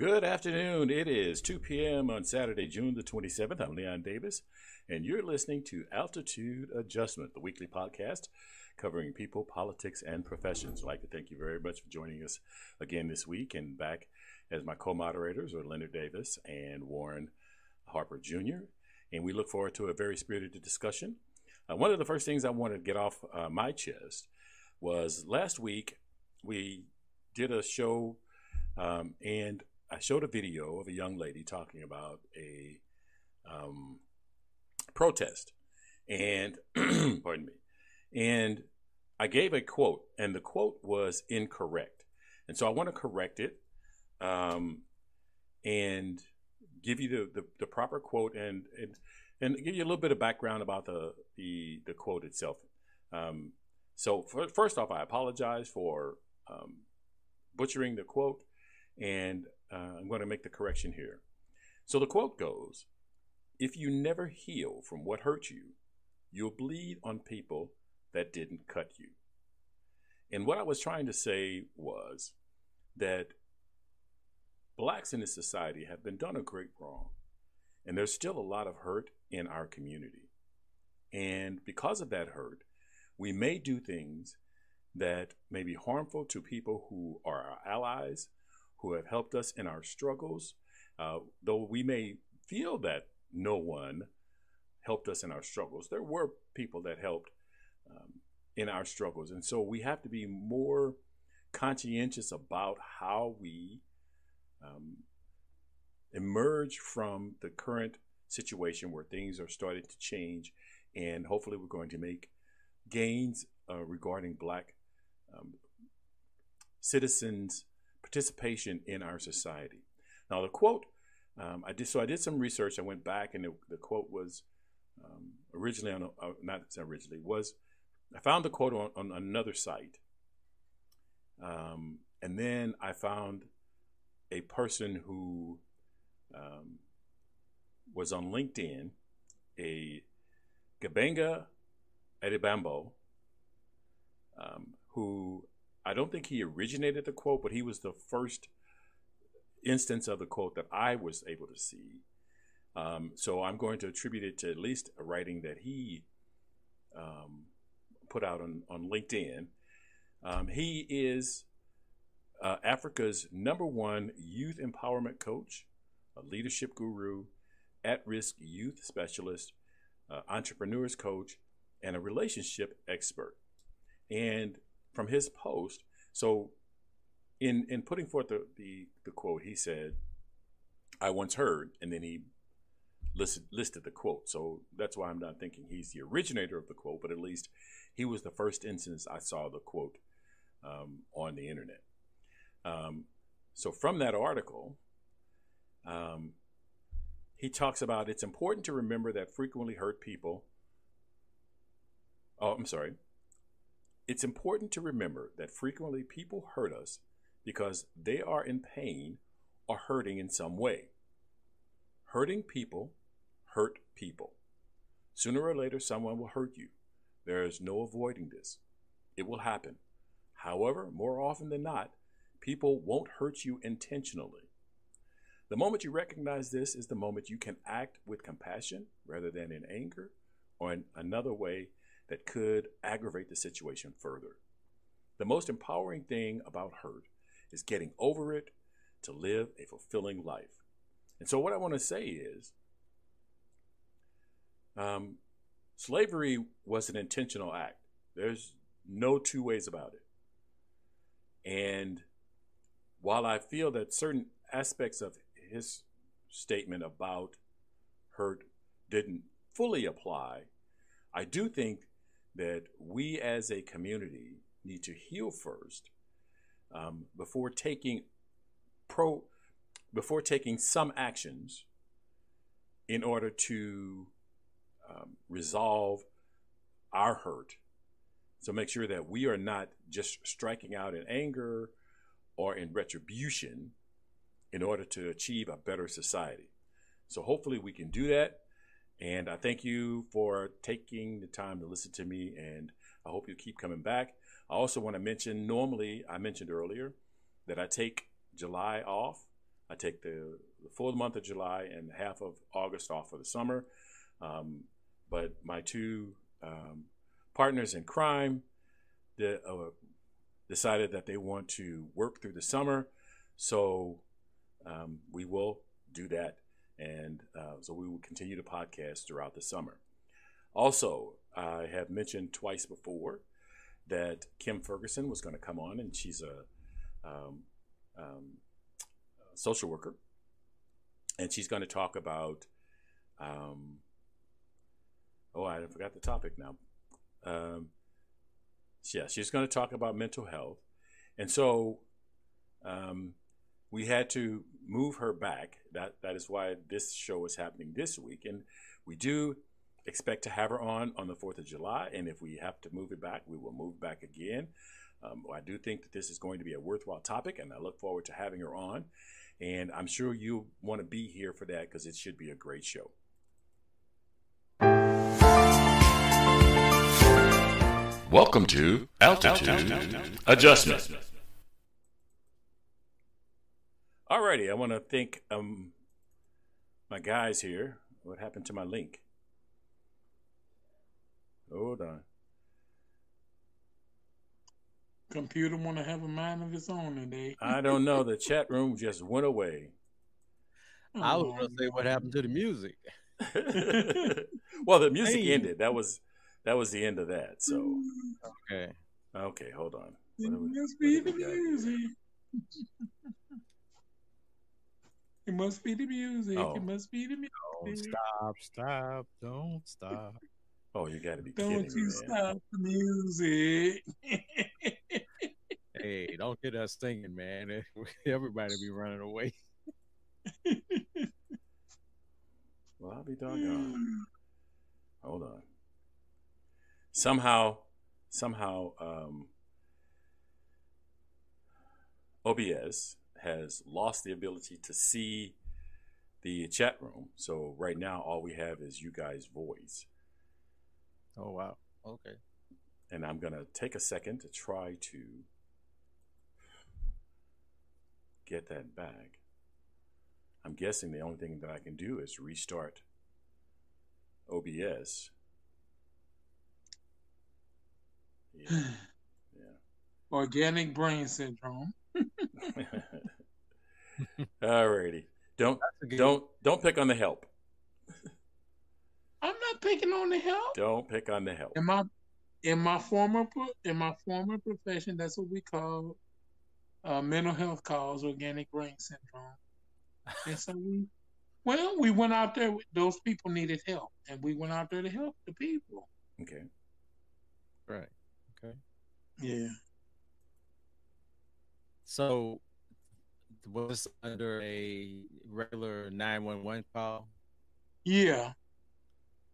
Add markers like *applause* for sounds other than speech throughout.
Good afternoon. It is 2 p.m. on Saturday, June the 27th. I'm Leon Davis, and you're listening to Altitude Adjustment, the weekly podcast covering people, politics, and professions. I'd like to thank you very much for joining us again this week and back as my co moderators are Leonard Davis and Warren Harper Jr. And we look forward to a very spirited discussion. Uh, one of the first things I wanted to get off uh, my chest was last week we did a show um, and I showed a video of a young lady talking about a um, protest, and *clears throat* pardon me, and I gave a quote, and the quote was incorrect, and so I want to correct it, um, and give you the, the, the proper quote and, and and give you a little bit of background about the the, the quote itself. Um, so for, first off, I apologize for um, butchering the quote, and uh, I'm going to make the correction here. So the quote goes If you never heal from what hurt you, you'll bleed on people that didn't cut you. And what I was trying to say was that blacks in this society have been done a great wrong. And there's still a lot of hurt in our community. And because of that hurt, we may do things that may be harmful to people who are our allies, who have helped us in our struggles. Uh, though we may feel that no one helped us in our struggles, there were people that helped um, in our struggles. And so we have to be more conscientious about how we um, emerge from the current situation where things are starting to change. And hopefully, we're going to make gains uh, regarding black um, citizens participation in our society. Now, the quote, um, I did so I did some research. I went back, and the, the quote was um, originally on a, uh, not originally was I found the quote on, on another site, um, and then I found a person who um, was on LinkedIn, a Gbenga Adebambo, um, who I don't think he originated the quote, but he was the first instance of the quote that I was able to see. Um, so I'm going to attribute it to at least a writing that he um, put out on, on LinkedIn. Um, he is uh, Africa's number one youth empowerment coach, a leadership guru, at risk youth specialist, uh, entrepreneurs coach, and a relationship expert. And from his post. So, in in putting forth the, the, the quote, he said, "I once heard," and then he listed listed the quote. So that's why I'm not thinking he's the originator of the quote, but at least he was the first instance I saw the quote um, on the internet. Um, so from that article, um, he talks about it's important to remember that frequently hurt people. Oh, I'm sorry. It's important to remember that frequently people hurt us because they are in pain or hurting in some way. Hurting people hurt people. Sooner or later, someone will hurt you. There is no avoiding this. It will happen. However, more often than not, people won't hurt you intentionally. The moment you recognize this is the moment you can act with compassion rather than in anger or in another way that could aggravate the situation further. The most empowering thing about hurt is getting over it to live a fulfilling life. And so, what I want to say is um, slavery was an intentional act. There's no two ways about it. And while I feel that certain aspects of his statement about hurt didn't fully apply, I do think that we as a community need to heal first um, before taking pro before taking some actions in order to um, resolve our hurt. So make sure that we are not just striking out in anger or in retribution in order to achieve a better society. So hopefully we can do that. And I thank you for taking the time to listen to me, and I hope you keep coming back. I also want to mention normally, I mentioned earlier that I take July off. I take the, the full month of July and half of August off for the summer. Um, but my two um, partners in crime the, uh, decided that they want to work through the summer. So um, we will do that. And uh, so we will continue to podcast throughout the summer. Also, I have mentioned twice before that Kim Ferguson was going to come on, and she's a, um, um, social worker, and she's going to talk about. Um, oh, I forgot the topic now. Um, yeah, she's going to talk about mental health, and so um, we had to move her back. That that is why this show is happening this week, and we do expect to have her on on the 4th of July. And if we have to move it back, we will move back again. Um, I do think that this is going to be a worthwhile topic, and I look forward to having her on. And I'm sure you want to be here for that because it should be a great show. Welcome to Altitude, Altitude. Adjustment. Alrighty, I want to thank um, my guys here. What happened to my link? Hold on. Computer want to have a mind of its own today. I don't know. The *laughs* chat room just went away. Oh, I was going to say what happened to the music. *laughs* well, the music hey. ended. That was that was the end of that. So okay, okay, hold on. It must be the music. *laughs* it must be the music. Oh. It must be the music. Don't stop, stop, don't stop. Oh, you got to be don't kidding you me, stop the music. hey, don't get us singing, man. *laughs* Everybody be running away. *laughs* well, I'll be doggone. *sighs* Hold on. Somehow, somehow, um, OBS has lost the ability to see the chat room. So right now, all we have is you guys' voice. Oh wow. Okay. And I'm gonna take a second to try to get that back. I'm guessing the only thing that I can do is restart OBS. *sighs* Yeah. yeah. Organic brain syndrome. *laughs* *laughs* Alrighty. Don't don't don't pick on the help. I'm not picking on the help. Don't pick on the help. In my in my former in my former profession, that's what we call uh, mental health cause organic brain syndrome. and so we, well, we went out there. Those people needed help, and we went out there to help the people. Okay. Right. Okay. Yeah. So, was under a regular nine one one call? Yeah.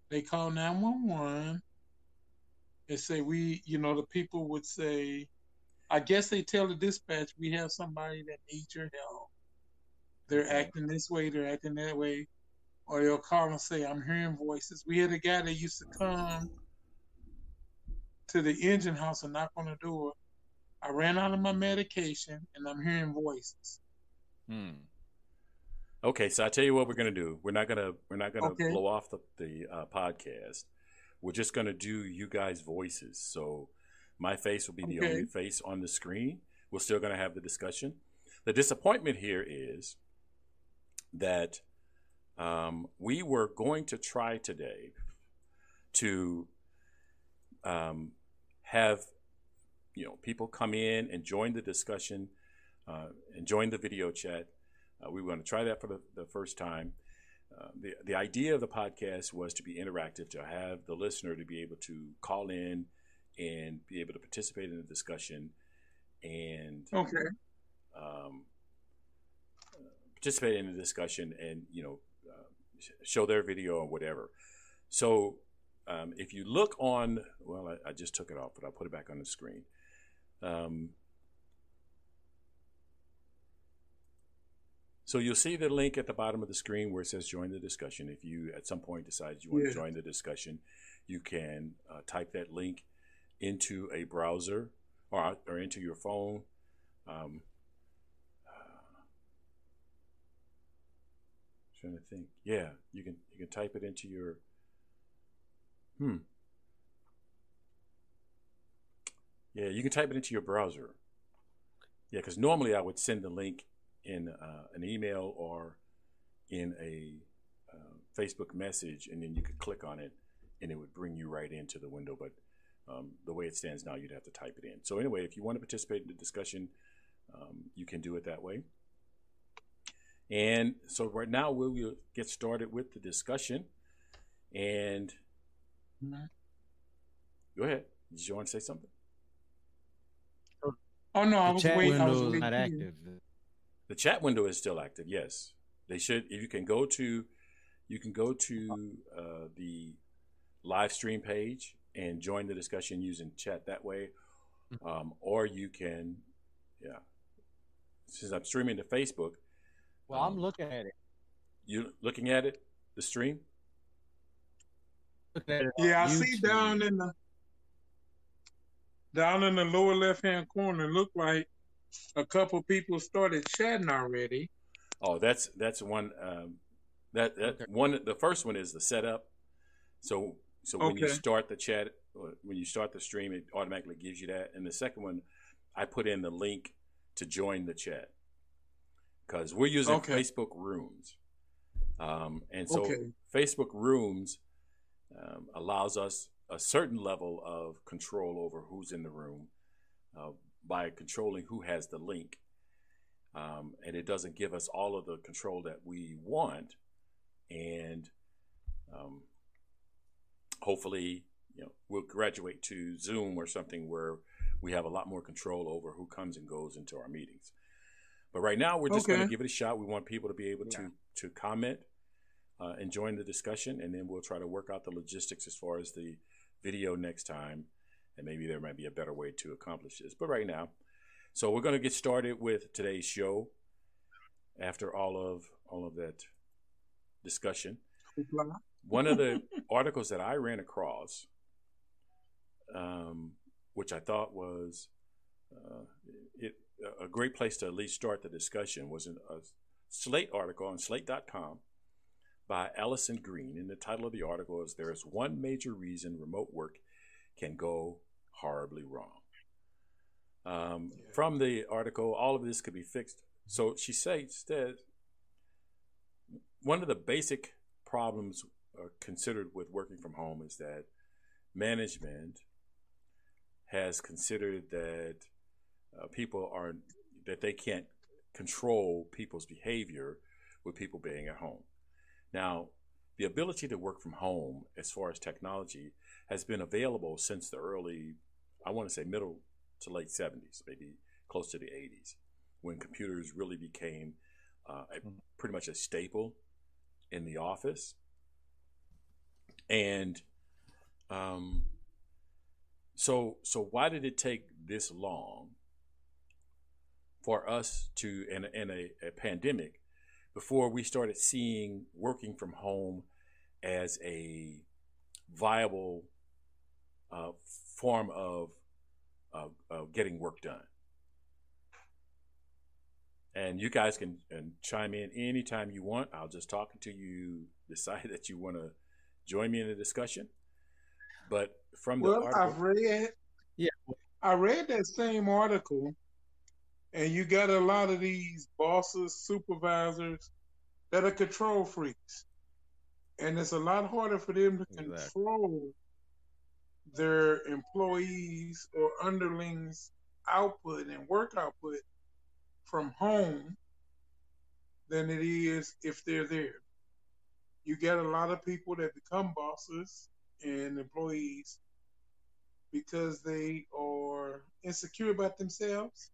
They call 911 and say, We, you know, the people would say, I guess they tell the dispatch, we have somebody that needs your help. They're okay. acting this way, they're acting that way. Or they'll call and say, I'm hearing voices. We had a guy that used to come to the engine house and knock on the door. I ran out of my medication and I'm hearing voices. Hmm. Okay, so I tell you what we're gonna do. We're not gonna we're not gonna okay. blow off the the uh, podcast. We're just gonna do you guys' voices. So my face will be the only face on the screen. We're still gonna have the discussion. The disappointment here is that um, we were going to try today to um, have you know people come in and join the discussion uh, and join the video chat uh, we want to try that for the, the first time. Uh, the, the idea of the podcast was to be interactive, to have the listener to be able to call in and be able to participate in the discussion and okay. um, participate in the discussion and you know uh, show their video or whatever. So um, if you look on, well, I, I, just took it off, but I'll put it back on the screen. Um, So you'll see the link at the bottom of the screen where it says join the discussion. If you at some point decide you want yeah. to join the discussion, you can uh, type that link into a browser or, or into your phone. Um, trying to think. Yeah, you can you can type it into your. Hmm. Yeah, you can type it into your browser. Yeah, because normally I would send the link in uh, an email or in a uh, Facebook message, and then you could click on it, and it would bring you right into the window. But um, the way it stands now, you'd have to type it in. So anyway, if you want to participate in the discussion, um, you can do it that way. And so right now we will get started with the discussion. And go ahead. Did you want to say something? Oh no, I was waiting. I was window is waiting. not active. The chat window is still active. Yes, they should. If you can go to, you can go to uh, the live stream page and join the discussion using chat that way, um, or you can, yeah. Since I'm streaming to Facebook, Well, I'm Um, looking at it. you looking at it, the stream. Looking at it Yeah, I on see down in the down in the lower left hand corner. Look like a couple people started chatting already. Oh, that's that's one. Um, that that Okay. one. The first one is the setup. So so when you start the chat, or when you start the stream, it automatically gives you that. And the second one, I put in the link to join the chat because we're using Okay. Facebook Rooms, um, and so Okay. Facebook Rooms um, allows us a certain level of control over who's in the room uh, by controlling who has the link um, and it doesn't give us all of the control that we want. And um, hopefully, you know, we'll graduate to Zoom or something where we have a lot more control over who comes and goes into our meetings. But right now, we're just going to give it a shot. We want people to be able to to comment uh, and join the discussion, and then we'll try to work out the logistics as far as the video next time. And maybe there might be a better way to accomplish this. But right now, so we're going to get started with today's show. After all of all of that discussion, one of the *laughs* articles that I ran across, um, which I thought was uh, it, a great place to at least start the discussion, was an, a Slate article on Slate.com by Alison Green. And the title of the article is There is One Major Reason Remote Work Can Go Horribly Wrong. Um, From the article, all of this could be fixed. So she says that one of the basic problems uh, considered with working from home is that management has considered that uh, people are that they can't control people's behavior with people being at home. Now, the ability to work from home, as far as technology, has been available since the early, I want to say middle to late 70s, maybe close to the 80s, when computers really became uh, a, pretty much a staple in the office. And um, so, so why did it take this long for us to, in, a- in a, a pandemic, before we started seeing working from home as a viable uh, form of, of, of getting work done? And you guys can and chime in anytime you want. I'll just talk until you *laughs* decide that you want to join me in the discussion. But from the Well, article, I've read. Yeah. I read that same article, and you got a lot of these bosses, supervisors that are control freaks, and it's a lot harder for them to Exactly. control their employees or underlings' output and work output from home than it is if they're there. You get a lot of people that become bosses and employees because they are insecure about themselves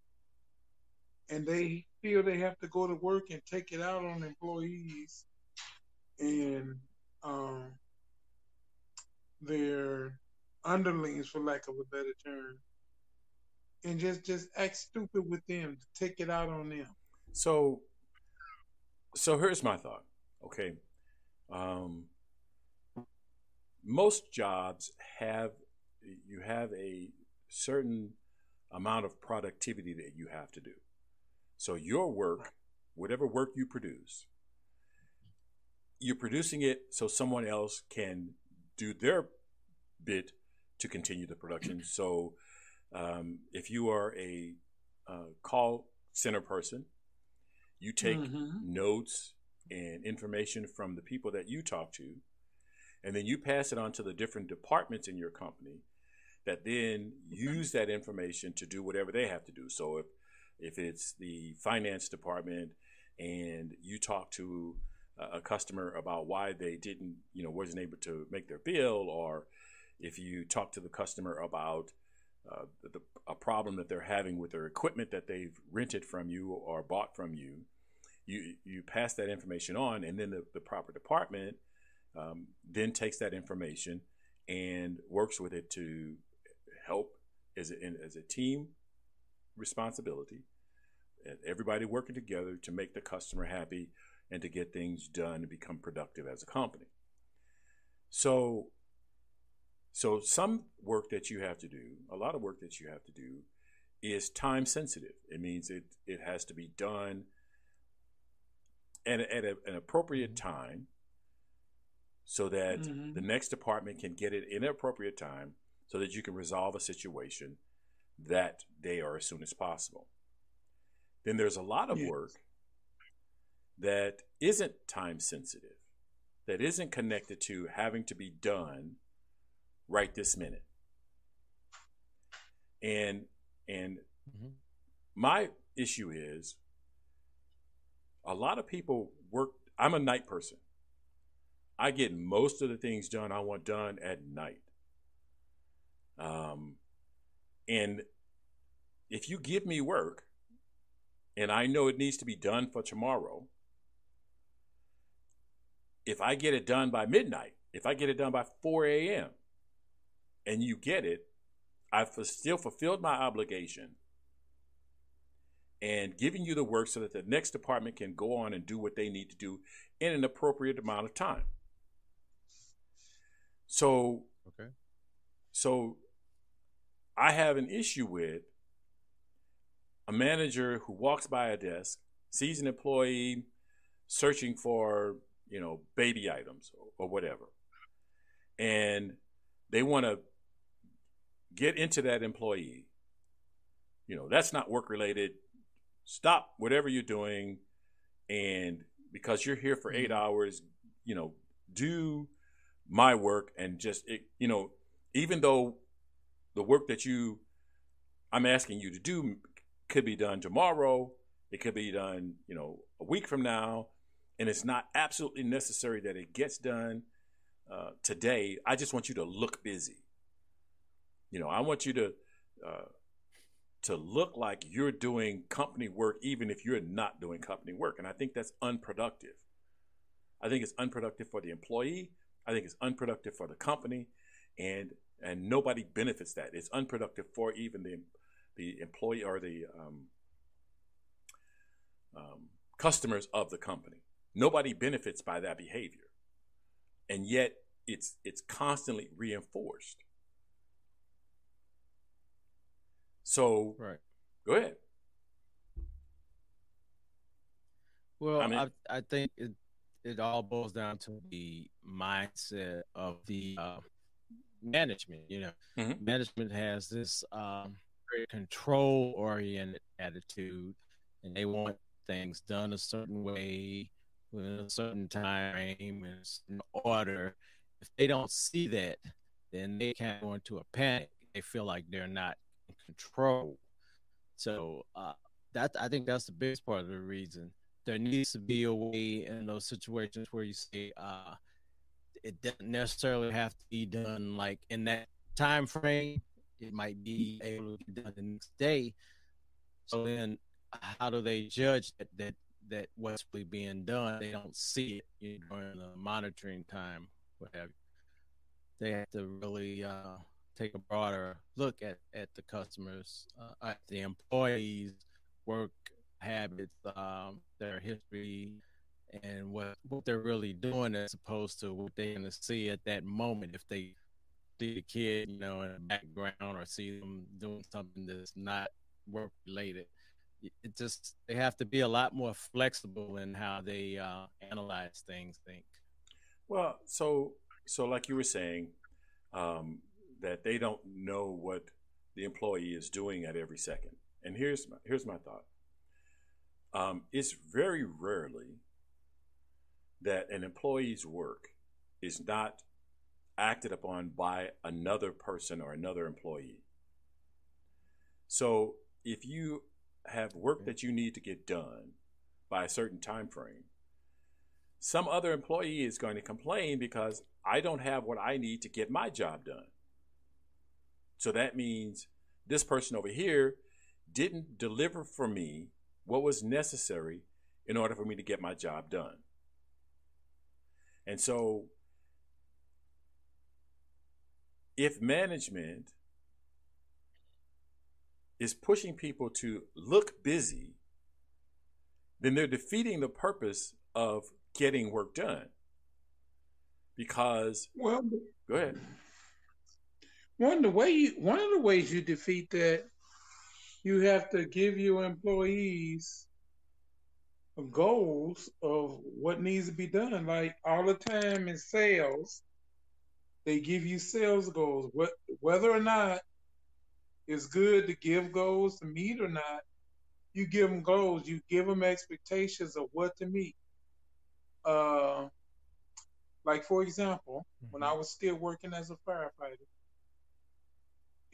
and they feel they have to go to work and take it out on employees and um, their underlings, for lack of a better term, and just just act stupid with them to take it out on them. So, so here's my thought. Okay, um, most jobs have you have a certain amount of productivity that you have to do. So your work, whatever work you produce, you're producing it so someone else can do their bit to continue the production. *clears throat* So um, if you are a uh, call center person, you take Mm-hmm. notes and information from the people that you talk to, and then you pass it on to the different departments in your company that then use that information to do whatever they have to do. So if if it's the finance department and you talk to a a customer about why they didn't, you know, wasn't able to make their bill, or if you talk to the customer about uh, the, a problem that they're having with their equipment that they've rented from you or bought from you, you you pass that information on, and then the, the proper department um, then takes that information and works with it to help as a, as a team responsibility. Everybody working together to make the customer happy and to get things done and become productive as a company. So, so some work that you have to do, a lot of work that you have to do, is time sensitive. It means it it has to be done at, a, at a, an appropriate time, so that Mhm. the next department can get it in an appropriate time, so that you can resolve a situation that day or as soon as possible. Then there's a lot of Yes. work that isn't time sensitive, that isn't connected to having to be done right this minute. And and Mhm. my issue is a lot of people work I'm a night person. I get most of the things done I want done at night. Um and if you give me work and I know it needs to be done for tomorrow, if I get it done by midnight, if I get it done by 4 a.m., and you get it, I've fu- still fulfilled my obligation and giving you the work so that the next department can go on and do what they need to do in an appropriate amount of time. So, Okay. so I have an issue with a manager who walks by a desk, sees an employee searching for, you know, baby items or, or whatever. And they want to get into that employee. You know, that's not work related. Stop whatever you're doing. And because you're here for 8 Mhm. hours, you know, do my work and just, it, you know, even though the work that you, I'm asking you to do could be done tomorrow, it could be done, you know, a week from now, and it's not absolutely necessary that it gets done uh, today. I just want you to look busy. You know, I want you to uh, to look like you're doing company work, even if you're not doing company work. And I think that's unproductive. I think it's unproductive for the employee. I think it's unproductive for the company, and and nobody benefits that. It's unproductive for even the the employee or the um, um, customers of the company. Nobody benefits by that behavior, and yet it's it's constantly reinforced. So Right. go ahead. Well, I mean- I, I think it it all boils down to the mindset of the uh, management. You know, Mhm. management has this um, very control oriented attitude, and they want things done a certain way within a certain time frame and a certain order. If they don't see that, then they kind of go into a panic. They feel like they're not control. So uh, that I think that's the biggest part of the reason. There needs to be a way in those situations where you say uh, it doesn't necessarily have to be done like in that time frame. It might be able to be done the next day. So then, how do they judge that that, that what's really being done? They don't see it you know, during the monitoring time, what have you. They have to really uh, take a broader look at, at the customers, uh, at the employees' work habits, um, their history, and what what they're really doing as opposed to what they're going to see at that moment if they see the kid, you know, in the background or see them doing something that's not work related. It just they have to be a lot more flexible in how they uh, analyze things. Think. Well, so so like you were saying, um, that they don't know what the employee is doing at every second. And here's my, here's my thought. Um, it's very rarely that an employee's work is not acted upon by another person or another employee. So if you have work that you need to get done by a certain time frame, some other employee is going to complain because I don't have what I need to get my job done. So that means this person over here didn't deliver for me what was necessary in order for me to get my job done. And so, if management is pushing people to look busy, then they're defeating the purpose of getting work done. Because, well, go ahead. One of the way you, one of the ways you defeat that, you have to give your employees goals of what needs to be done. Like all the time in sales, they give you sales goals. What whether or not it's good to give goals to meet or not, you give them goals. You give them expectations of what to meet. Uh, like for example, mm-hmm. when I was still working as a firefighter,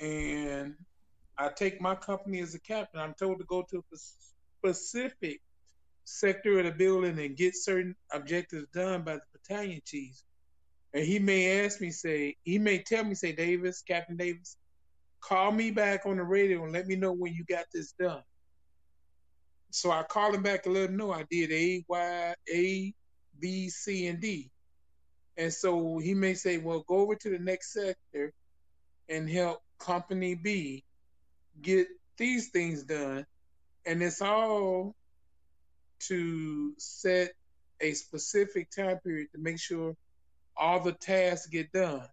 and I take my company as a captain. I'm told to go to a specific sector of the building and get certain objectives done by the battalion chiefs. And he may ask me, say, he may tell me, say, Davis, Captain Davis, call me back on the radio and let me know when you got this done. So I call him back and let him know I did A, Y, A, B, C, and D. And so he may say, well, go over to the next sector and help Company B get these things done. And it's all to set a specific time period to make sure all the tasks get done.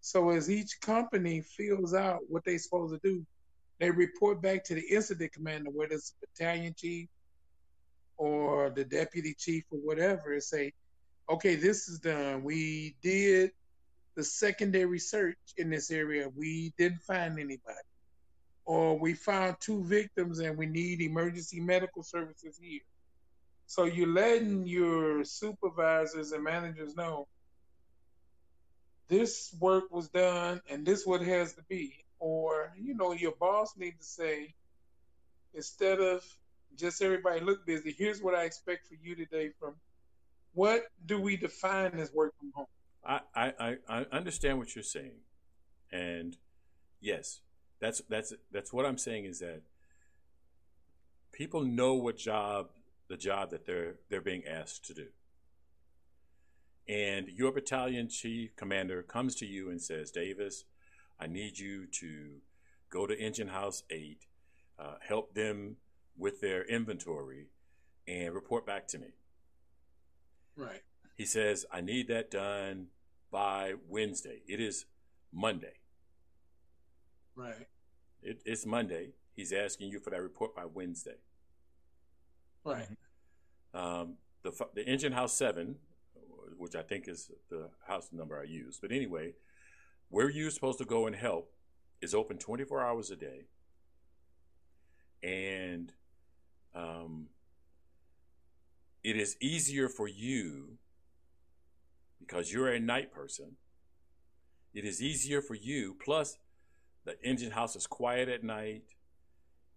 So as each company fills out what they're supposed to do, they report back to the incident commander, whether it's the battalion chief or the deputy chief or whatever, and say, okay, this is done. We did the secondary search in this area. We didn't find anybody. Or we found two victims and we need emergency medical services here. So you're letting your supervisors and managers know this work was done and this what has to be. Or, you know, your boss needs to say, instead of just everybody look busy, here's what I expect for you today from what do we define as work from home? I, I, I understand what you're saying, and yes, that's that's that's what I'm saying is that people know what job the job that they're they're being asked to do, and your battalion chief commander comes to you and says, Davis, I need you to go to Engine House Eight, uh, help them with their inventory, and report back to me. Right. He says, I need that done by Wednesday. It is Monday. Right. It, it's Monday. He's asking you for that report by Wednesday. Right. Um, the the engine house seven, which I think is the house number I use, but anyway, where you're supposed to go and help is open 24 hours a day, and um, it is easier for you because you're a night person, it is easier for you. Plus, the engine house is quiet at night,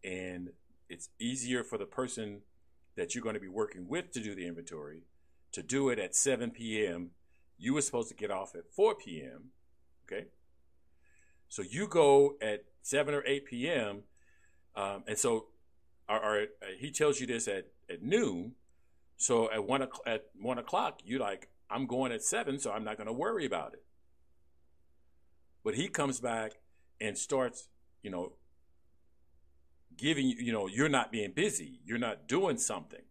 and it's easier for the person that you're going to be working with to do the inventory to do it at 7 p.m. You were supposed to get off at 4 p.m. Okay, so you go at 7 or 8 p.m. Um, and so, or, or, he tells you this at, at noon. So at one at one o'clock, you like, I'm going at seven, so I'm not going to worry about it. But he comes back and starts, you know, giving you, you know, you're not being busy, you're not doing something.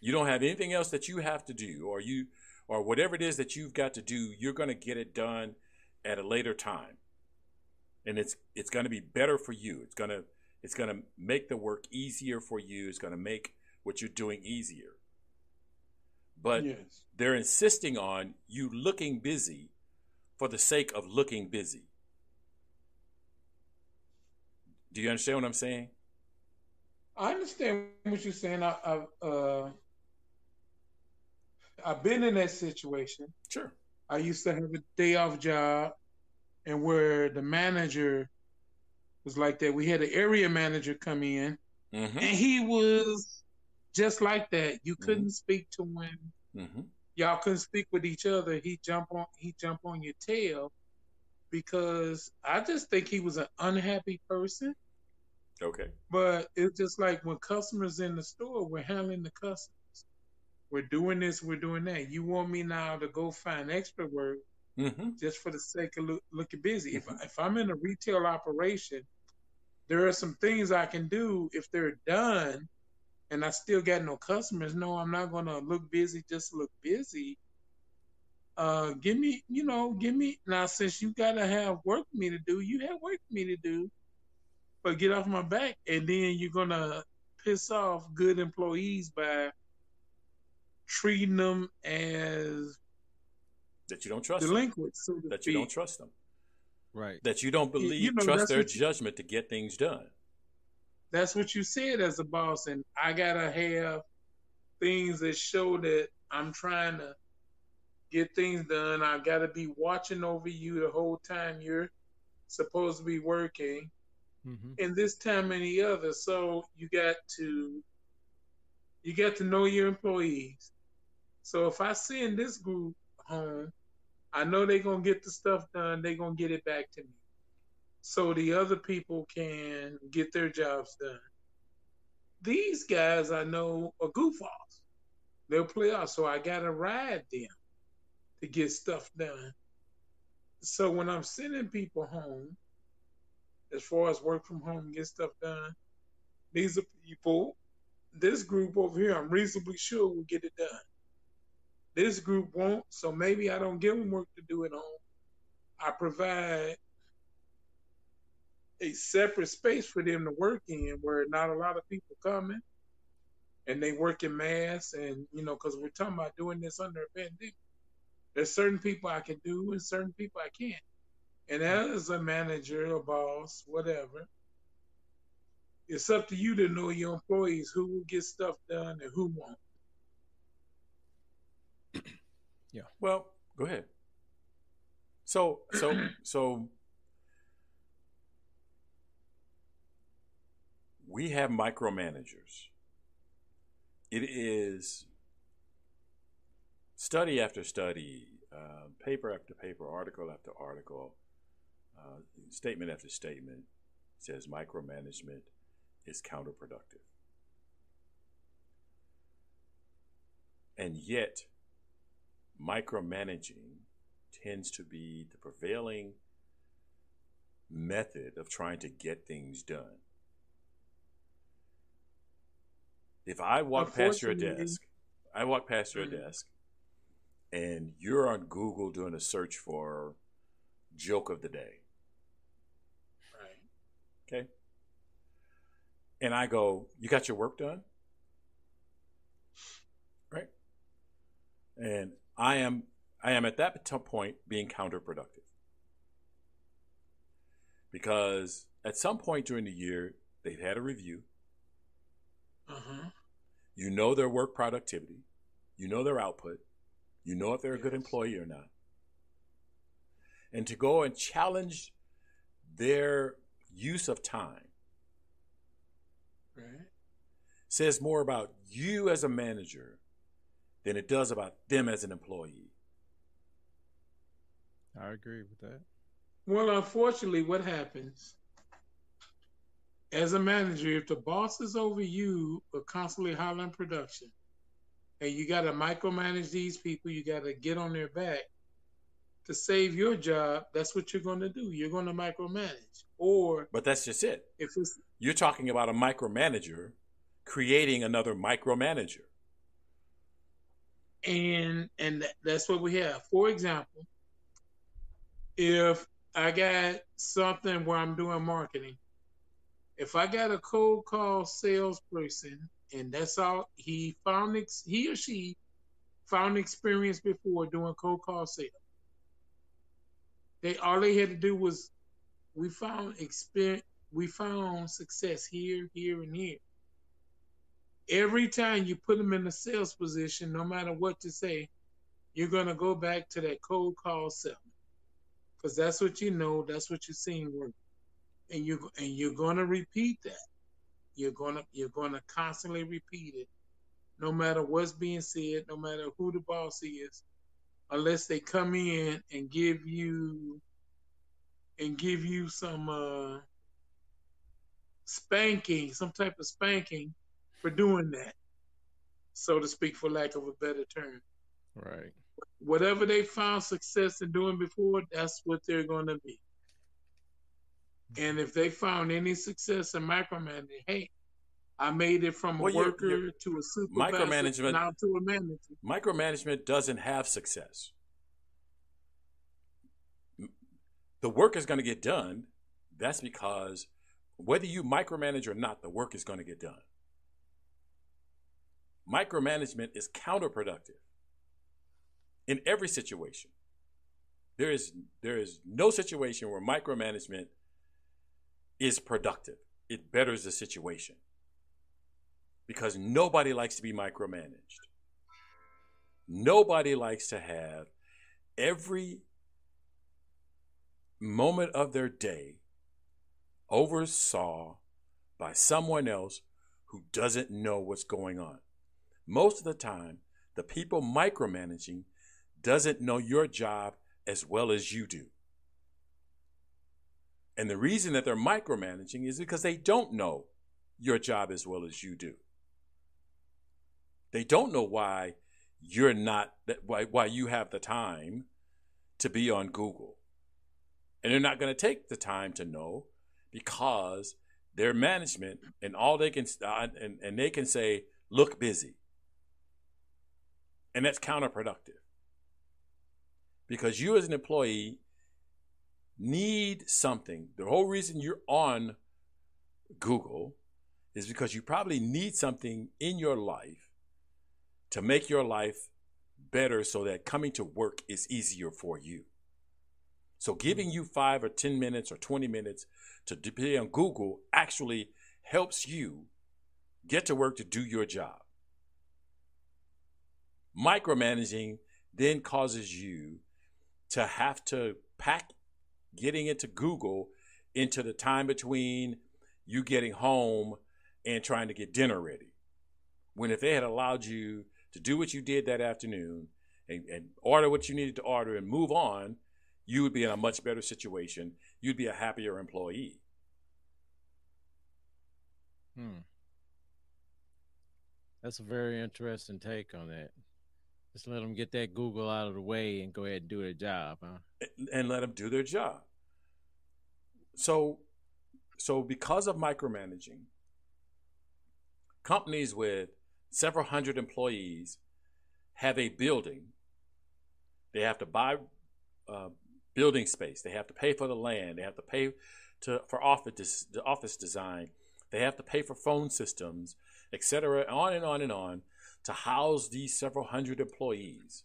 You don't have anything else that you have to do, or you, or whatever it is that you've got to do, you're going to get it done at a later time, and it's it's going to be better for you. It's going to it's going to make the work easier for you. It's going to make what you're doing easier. But yes. they're insisting on you looking busy for the sake of looking busy. Do you understand what I'm saying? I understand what you're saying. I, I've uh, I've been in that situation. Sure. I used to have a day off job, and where the manager was like that. We had an area manager come in, Mm-hmm. and he was just like that. You couldn't speak to him. Mm-hmm. Y'all couldn't speak with each other. He jump on. He jump on your tail because I just think he was an unhappy person. Okay. But it's just like when customers in the store, we're handling the customers. We're doing this, we're doing that. You want me now to go find extra work Mm-hmm. just for the sake of look, looking busy. If, if I'm in a retail operation, there are some things I can do if they're done and I still got no customers. No, I'm not going to look busy just look busy. Uh, give me, you know, give me now since you got to have work for me to do, you have work for me to do, but get off my back. And then you're going to piss off good employees by treating them as That you don't trust them. delinquents. So to That you don't trust them. Right. That you don't believe, you know, trust their what you- judgment to get things done. That's what you said as a boss, and I gotta have things that show that I'm trying to get things done. I gotta be watching over you the whole time you're supposed to be working, Mm-hmm. and this time and the other. So you got to you got to know your employees. So if I send this group home, I know they're gonna get the stuff done. They're gonna get it back to me, so the other people can get their jobs done. These guys I know are goof offs. They'll play off, so I gotta ride them to get stuff done. So when I'm sending people home, as far as work from home get stuff done, these are people. This group over here, I'm reasonably sure will get it done. This group won't, so maybe I don't give them work to do at home. I provide a separate space for them to work in where not a lot of people coming and they work in mass and you know because we're talking about doing this under a pandemic there's certain people i can do and certain people i can't and as a manager a boss whatever it's up to you to know your employees who will get stuff done and who won't Yeah. Well, go ahead. So, so, so we have micromanagers. It is study after study, uh, paper after paper, article after article, uh, statement after statement says micromanagement is counterproductive. And yet, micromanaging tends to be the prevailing method of trying to get things done. If I walk past your desk, I walk past your Mhm. desk, and you're on Google doing a search for joke of the day, right okay? And I go, "You got your work done?" Right? And I am I am at that point being counterproductive. Because at some point during the year, they've had a review. Uh-huh You know their work productivity. You know their output. You know if they're a good employee or not. And to go and challenge their use of time right says more about you as a manager than it does about them as an employee. I agree with that. Well, unfortunately, what happens as a manager, if the boss is over you are constantly hollering production, and you got to micromanage these people, you got to get on their back to save your job. That's what you're going to do. You're going to micromanage, or But that's just it. if it's You're talking about a micromanager creating another micromanager. and and that's what we have. For example, if I got something where I'm doing marketing, if I got a cold call salesperson and that's all he found, ex- he or she found experience before doing cold call sales. They all they had to do was we found experience we found success here, here, and here. Every time you put them in a sales position, no matter what to say, you're gonna go back to that cold call selling. Because that's what you know, that's what you're seeing work. And you and you're gonna repeat that. You're gonna you're gonna constantly repeat it, no matter what's being said, no matter who the boss is, unless they come in and give you and give you some uh, spanking, some type of spanking for doing that, so to speak, for lack of a better term. Right. Whatever they found success in doing before, that's what they're going to be. And if they found any success in micromanaging, hey, I made it from a Well, you're- worker you're- to a supervisor, Micromanagement- now to a manager. Micromanagement doesn't have success. The work is going to get done. That's because whether you micromanage or not, the work is going to get done. Micromanagement is counterproductive in every situation. There is there is no situation where micromanagement is productive. It betters the situation. Because nobody likes to be micromanaged. Nobody likes to have every moment of their day oversaw by someone else who doesn't know what's going on. Most of the time, the people micromanaging doesn't know your job as well as you do. And the reason that they're micromanaging is because they don't know your job as well as you do. They don't know why you're not why why you have the time to be on Google. And they're not going to take the time to know because their management and all they can uh, and, and they can say look busy. And that's counterproductive. Because you as an employee need something. The whole reason you're on Google is because you probably need something in your life to make your life better so that coming to work is easier for you. So giving you five or 10 minutes or 20 minutes to be on Google actually helps you get to work to do your job. Micromanaging then causes you to have to pack getting into Google into the time between you getting home and trying to get dinner ready. When if they had allowed you to do what you did that afternoon and, and order what you needed to order and move on, you would be in a much better situation. You'd be a happier employee. Hmm. That's a very interesting take on that. Just let them get that Google out of the way and go ahead and do their job, huh? and- let them do their job. So, so because of micromanaging, companies with several hundred employees have a building. They have to buy uh, building space. They have to pay for the land. They have to pay to for office office design. They have to pay for phone systems, etc. On and on and on to house these several hundred employees.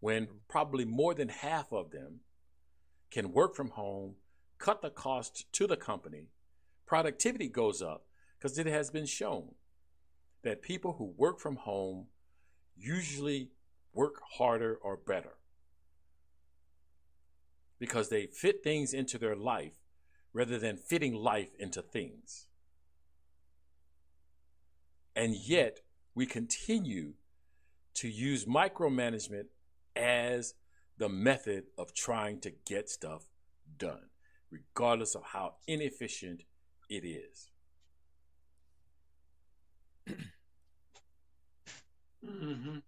When probably more than half of them can work from home, cut the cost to the company, productivity goes up because it has been shown that people who work from home usually work harder or better because they fit things into their life rather than fitting life into things. And yet, we continue to use micromanagement as the method of trying to get stuff done, regardless of how inefficient it is. hmm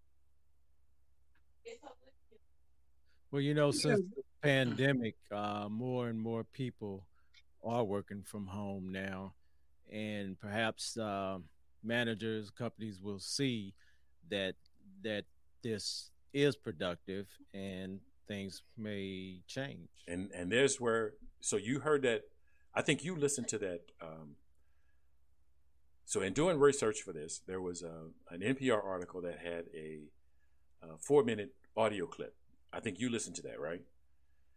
Well, you know, since the pandemic, uh, more and more people are working from home now, and perhaps uh, managers, companies will see that that this is productive, and things may change. And and there's where so you heard that I think you listened to that um, So, in doing research for this, there was a, an NPR article that had a, a four minute audio clip. I think you listened to that, right?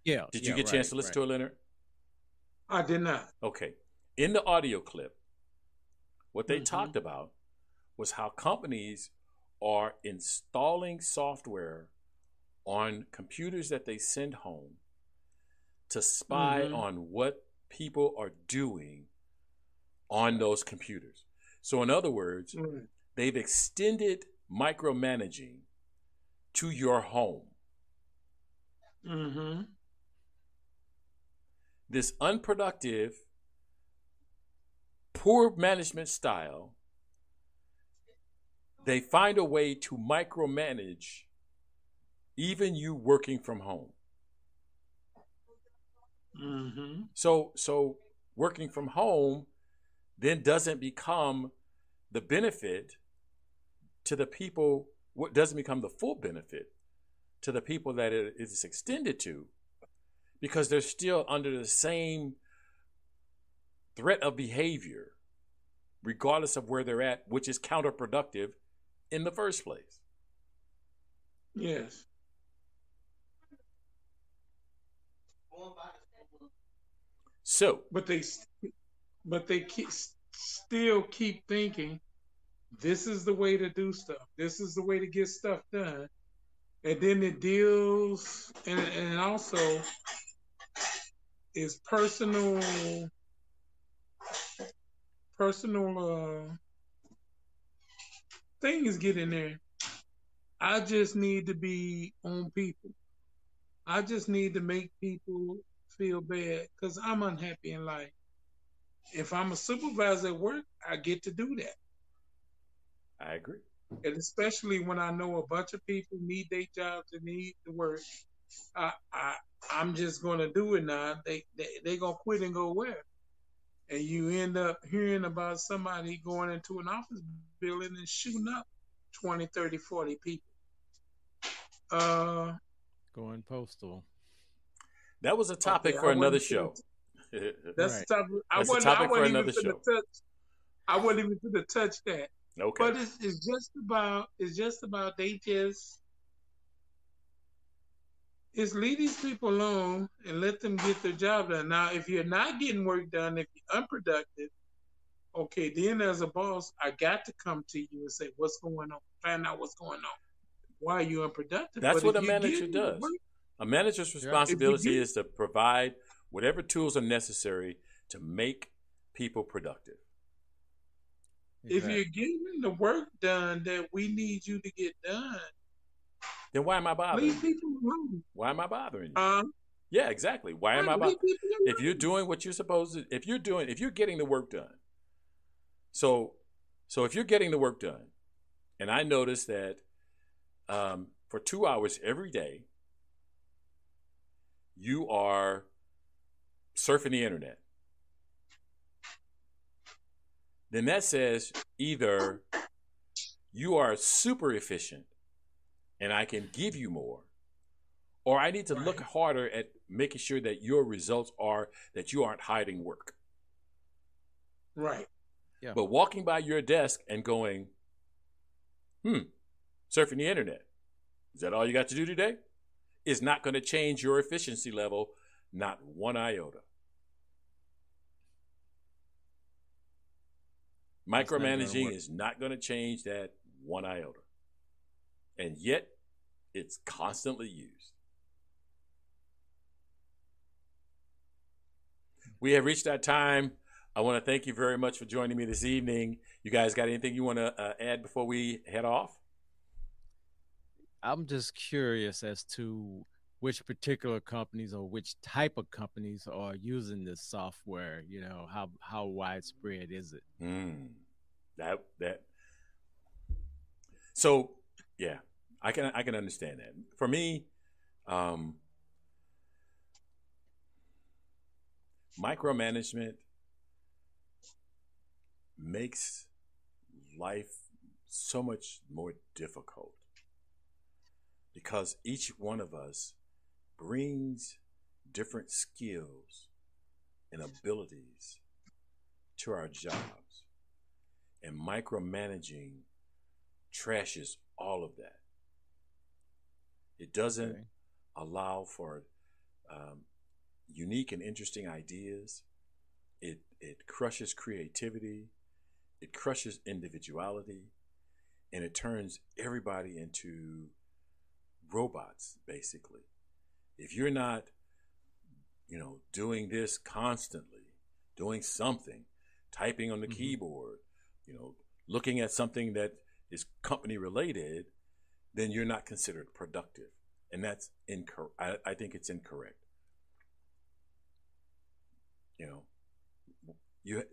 Yeah. Did you yeah, get a chance to listen right. to it, Leonard? I did not. Okay. In the audio clip, what they Mhm. talked about was how companies are installing software on computers that they send home to spy Mhm. on what people are doing on those computers. So, in other words, Mm. they've extended micromanaging to your home. Mm-hmm. this unproductive, poor management style, they find a way to micromanage even you working from home. Mm-hmm. So so working from home then doesn't become the benefit to the people what doesn't become the full benefit to the people that it is extended to because they're still under the same threat of behavior regardless of where they're at which is counterproductive in the first place Yes. so But they, but they keep, still keep thinking, this is the way to do stuff. This is the way to get stuff done. And then it deals, and and also is personal, personal uh, things get in there. I just need to be on people. I just need to make people feel bad because I'm unhappy in life. If I'm a supervisor at work, I get to do that. i agree And especially when I know a bunch of people need their jobs and need to work, I, I I'm just gonna do it now. They they they gonna quit and go where? And you end up hearing about somebody going into an office building and shooting up 20, 30, 40 people. Uh, Going postal. that was a topic Okay, for I another wasn't show *laughs* that's Right. the topic. I That's a wasn't, I topic for wasn't another even show. gonna touch. I wasn't even gonna touch that. okay But it's, it's just about it's just about they just it's leave these people alone and let them get their job done. Now, if you're not getting work done, if you're unproductive, okay, then as a boss, I got to come to you and say, "What's going on? Find out what's going on. Why are you unproductive?" That's But what a manager does. work- A manager's responsibility If you- is to provide whatever tools are necessary to make people productive. If you're getting the work done that we need you to get done, Then why am I bothering leave people alone. Why am I bothering you? Um, yeah, exactly. Why am I bothering? If you're doing what you're supposed to, if you're doing, if you're getting the work done, so, so if you're getting the work done, and I notice that um, for two hours every day, you are surfing the internet, then that says either you are super efficient and I can give you more, or I need to look harder at making sure that your results are that you aren't hiding work. right. Yeah. But walking by your desk and going, hmm, surfing the internet, is that all you got to do today? Is not going to change your efficiency level, not one iota. That's not Micromanaging is not going to change that one iota. And yet, it's constantly used. We have reached our time. I want to thank you very much for joining me this evening. You guys got anything you want to uh, add before we head off? I'm just curious as to which particular companies or which type of companies are using this software. You know, how how widespread is it? Mm, that that. So yeah, I can I can understand that. For me, um, micromanagement makes life so much more difficult because each one of us brings different skills and abilities to our jobs. And micromanaging trashes all of that. It doesn't Okay. allow for um, unique and interesting ideas. It it crushes creativity. It crushes individuality, and it turns everybody into robots. Basically, if you're not, you know, doing this constantly, doing something, typing on the Mhm. keyboard, you know, looking at something that is company related, then you're not considered productive. And that's incorrect. I, I think it's incorrect. You know, you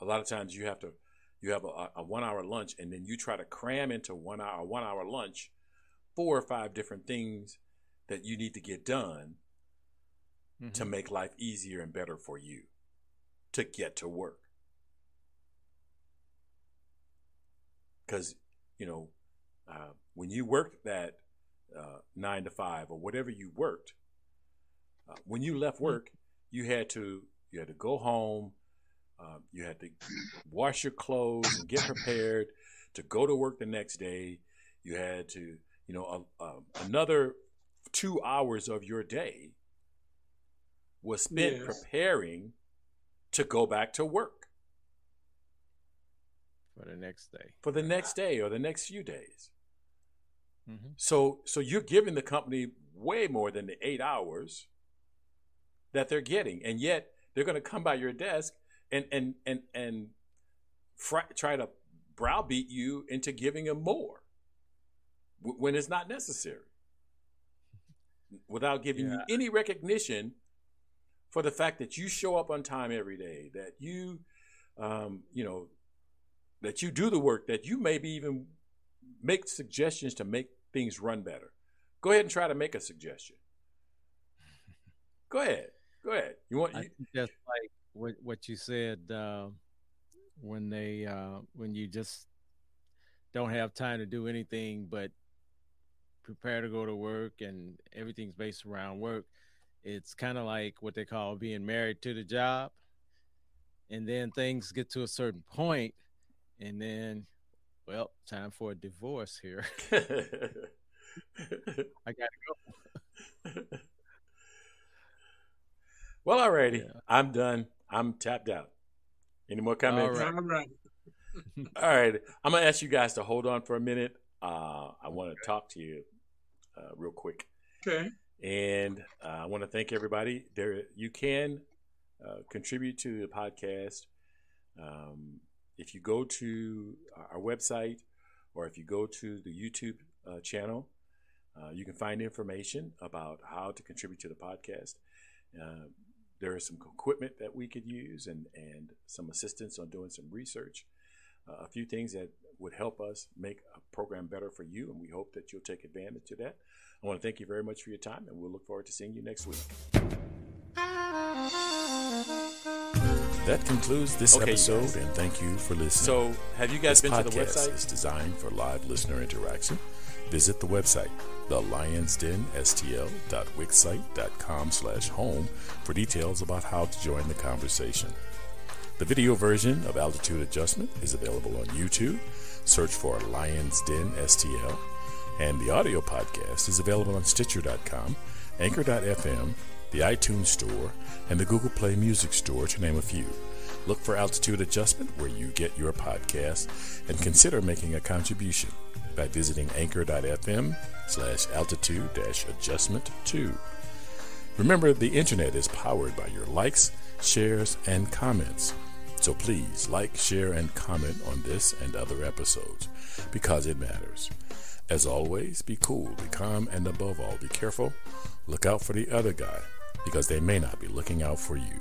a lot of times you have to you have a, a one hour lunch and then you try to cram into one hour one hour lunch four or five different things that you need to get done to Mhm. make life easier and better for you to get to work. Because, you know, uh, when you worked that uh, nine to five or whatever you worked, uh, when you left work, you had to you had to go home, uh, you had to wash your clothes and get prepared to go to work the next day. You had to, you know, another two hours of your day was spent Yes. preparing to go back to work for the next day. for the next day or the next few days. Mm-hmm. So so you're giving the company way more than the eight hours that they're getting, and yet they're going to come by your desk and and and and fr- try to browbeat you into giving them more w- when it's not necessary, without giving you any recognition for the fact that you show up on time every day, that you, um, you know, that you do the work, that you maybe even make suggestions to make things run better. Go ahead and try to make a suggestion. Go ahead. Go ahead. You want you, that's like what what you said uh, when they uh, when you just don't have time to do anything but prepare to go to work and everything's based around work. It's kind of like what they call being married to the job, and then things get to a certain point, and then, well, time for a divorce here. *laughs* *laughs* I gotta go. well, alrighty. Yeah. I'm done. I'm tapped out. Any more comments? All All right. All right. *laughs* I'm gonna ask you guys to hold on for a minute. Uh, I want to talk to you uh, real quick, Okay. and uh, I want to thank everybody. There, you can uh, contribute to the podcast um, if you go to our website or if you go to the YouTube uh, channel. Uh, you can find information about how to contribute to the podcast. Uh, there is some equipment that we could use and, and some assistance on doing some research. Uh, a few things that would help us make a program better for you, and we hope that you'll take advantage of that. I want to thank you very much for your time, and we'll look forward to seeing you next week. That concludes this Okay, episode, and thank you for listening. So, have you guys this been to the website? is designed for live listener interaction. Visit the website, thelionsdenstl.wixsite.com slash home for details about how to join the conversation. The video version of Altitude Adjustment is available on YouTube. Search for Lions Den STL. And the audio podcast is available on Stitcher.com, Anchor.fm, the iTunes Store, and the Google Play Music Store, to name a few. Look for Altitude Adjustment where you get your podcast and consider making a contribution by visiting anchor.fm slash altitude adjustment 2. Remember, the internet is powered by your likes, shares, and comments. So please like, share, and comment on this and other episodes because it matters. As always, be cool, be calm, and above all, be careful. Look out for the other guy because they may not be looking out for you.